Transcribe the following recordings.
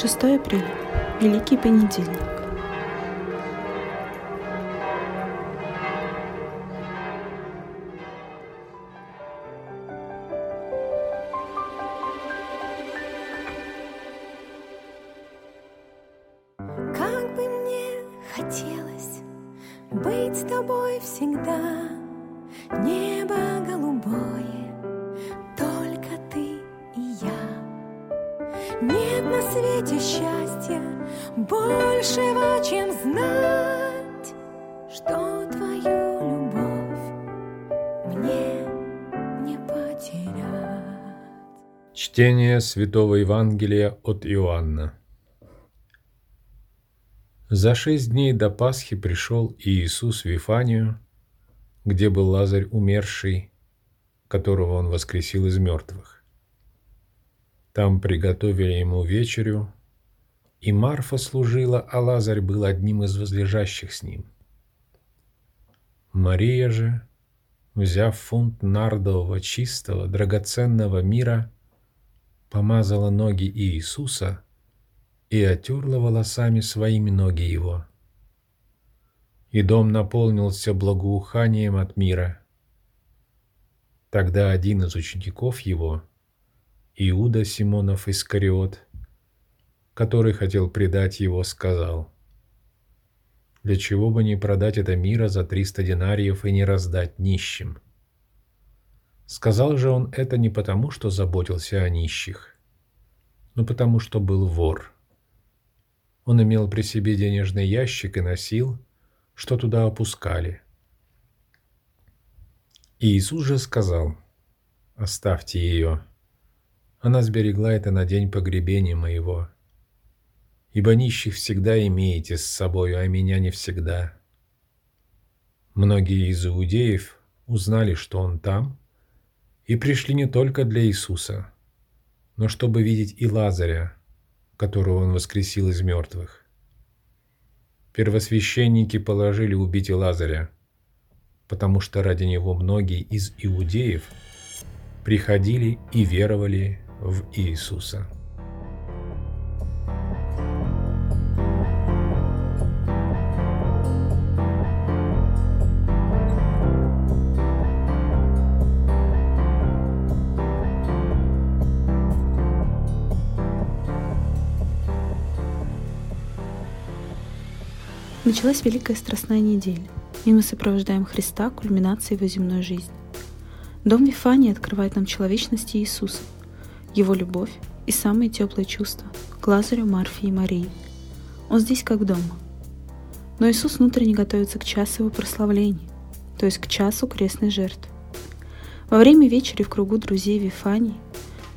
6 апреля. Великий понедельник. Как бы мне хотелось быть с тобой всегда, Небо Нет на свете счастья большего, чем знать, что твою любовь мне не потерять. Чтение Святого Евангелия от Иоанна. За шесть дней до Пасхи пришел Иисус в Вифанию, где был Лазарь умерший, которого он воскресил из мертвых. Там приготовили ему вечерю, и Марфа служила, а Лазарь был одним из возлежащих с ним. Мария же, взяв фунт нардового чистого, драгоценного мира, помазала ноги Иисуса и отерла волосами своими ноги его. И дом наполнился благоуханием от мира. Тогда один из учеников его, Иуда Симонов Искариот, который хотел предать его, сказал, «Для чего бы не продать это мира за триста динариев и не раздать нищим?» Сказал же он это не потому, что заботился о нищих, но потому, что был вор – он имел при себе денежный ящик и носил, что туда опускали. И Иисус же сказал, «Оставьте ее, она сберегла это на день погребения моего. Ибо нищих всегда имеете с собою, а меня не всегда». Многие из иудеев узнали, что он там, и пришли не только для Иисуса, но чтобы видеть и Лазаря, которого он воскресил из мертвых. Первосвященники положили убить Лазаря, потому что ради него многие из иудеев приходили и веровали в Иисуса. Началась Великая Страстная неделя, и мы сопровождаем Христа кульминацией его земной жизни. Дом Вифании открывает нам человечность Иисуса, его любовь и самые теплые чувства к Лазарю, Марфе и Марии. Он здесь как дома. Но Иисус внутренне готовится к часу его прославления, то есть к часу крестной жертвы. Во время вечери в кругу друзей Вифании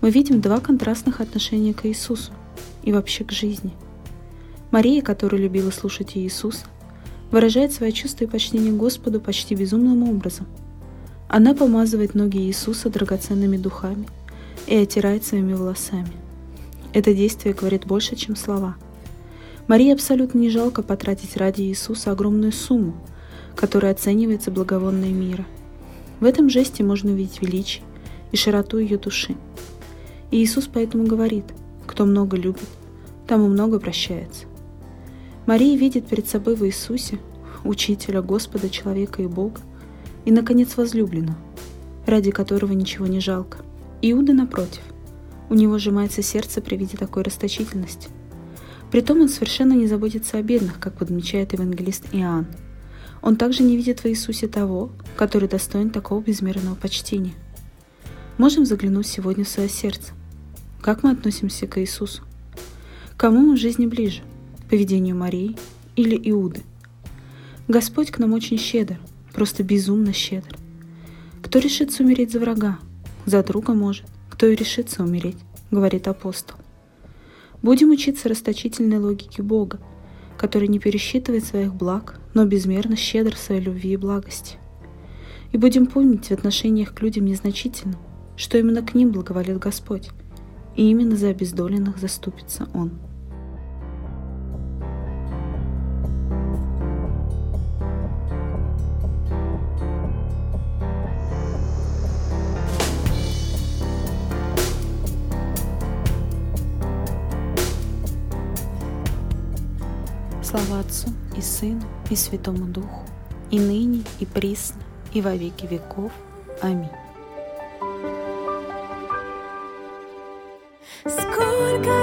мы видим два контрастных отношения к Иисусу и вообще к жизни – Мария, которая любила слушать Иисуса, выражает свои чувства и почтение Господу почти безумным образом. Она помазывает ноги Иисуса драгоценными духами и оттирает своими волосами. Это действие говорит больше, чем слова. Марии абсолютно не жалко потратить ради Иисуса огромную сумму, которая оценивается благовонной мира. В этом жесте можно увидеть величие и широту ее души. И Иисус поэтому говорит, кто много любит, тому много прощается. Мария видит перед собой в Иисусе Учителя, Господа, человека и Бога, и, наконец, возлюбленного, ради которого ничего не жалко. Иуда, напротив, у него сжимается сердце при виде такой расточительности. Притом он совершенно не заботится о бедных, как подмечает евангелист Иоанн. Он также не видит в Иисусе того, который достоин такого безмерного почтения. Можем заглянуть сегодня в свое сердце. Как мы относимся к Иисусу? Кому мы в жизни ближе? поведению Марии или Иуды. Господь к нам очень щедр, просто безумно щедр. Кто решится умереть за врага? За друга может. Кто и решится умереть, говорит апостол. Будем учиться расточительной логике Бога, который не пересчитывает своих благ, но безмерно щедр в своей любви и благости. И будем помнить в отношениях к людям незначительным, что именно к ним благоволит Господь, и именно за обездоленных заступится Он. Слава Отцу и Сыну и Святому Духу, и ныне, и присно, и во веки веков. Аминь. Сколько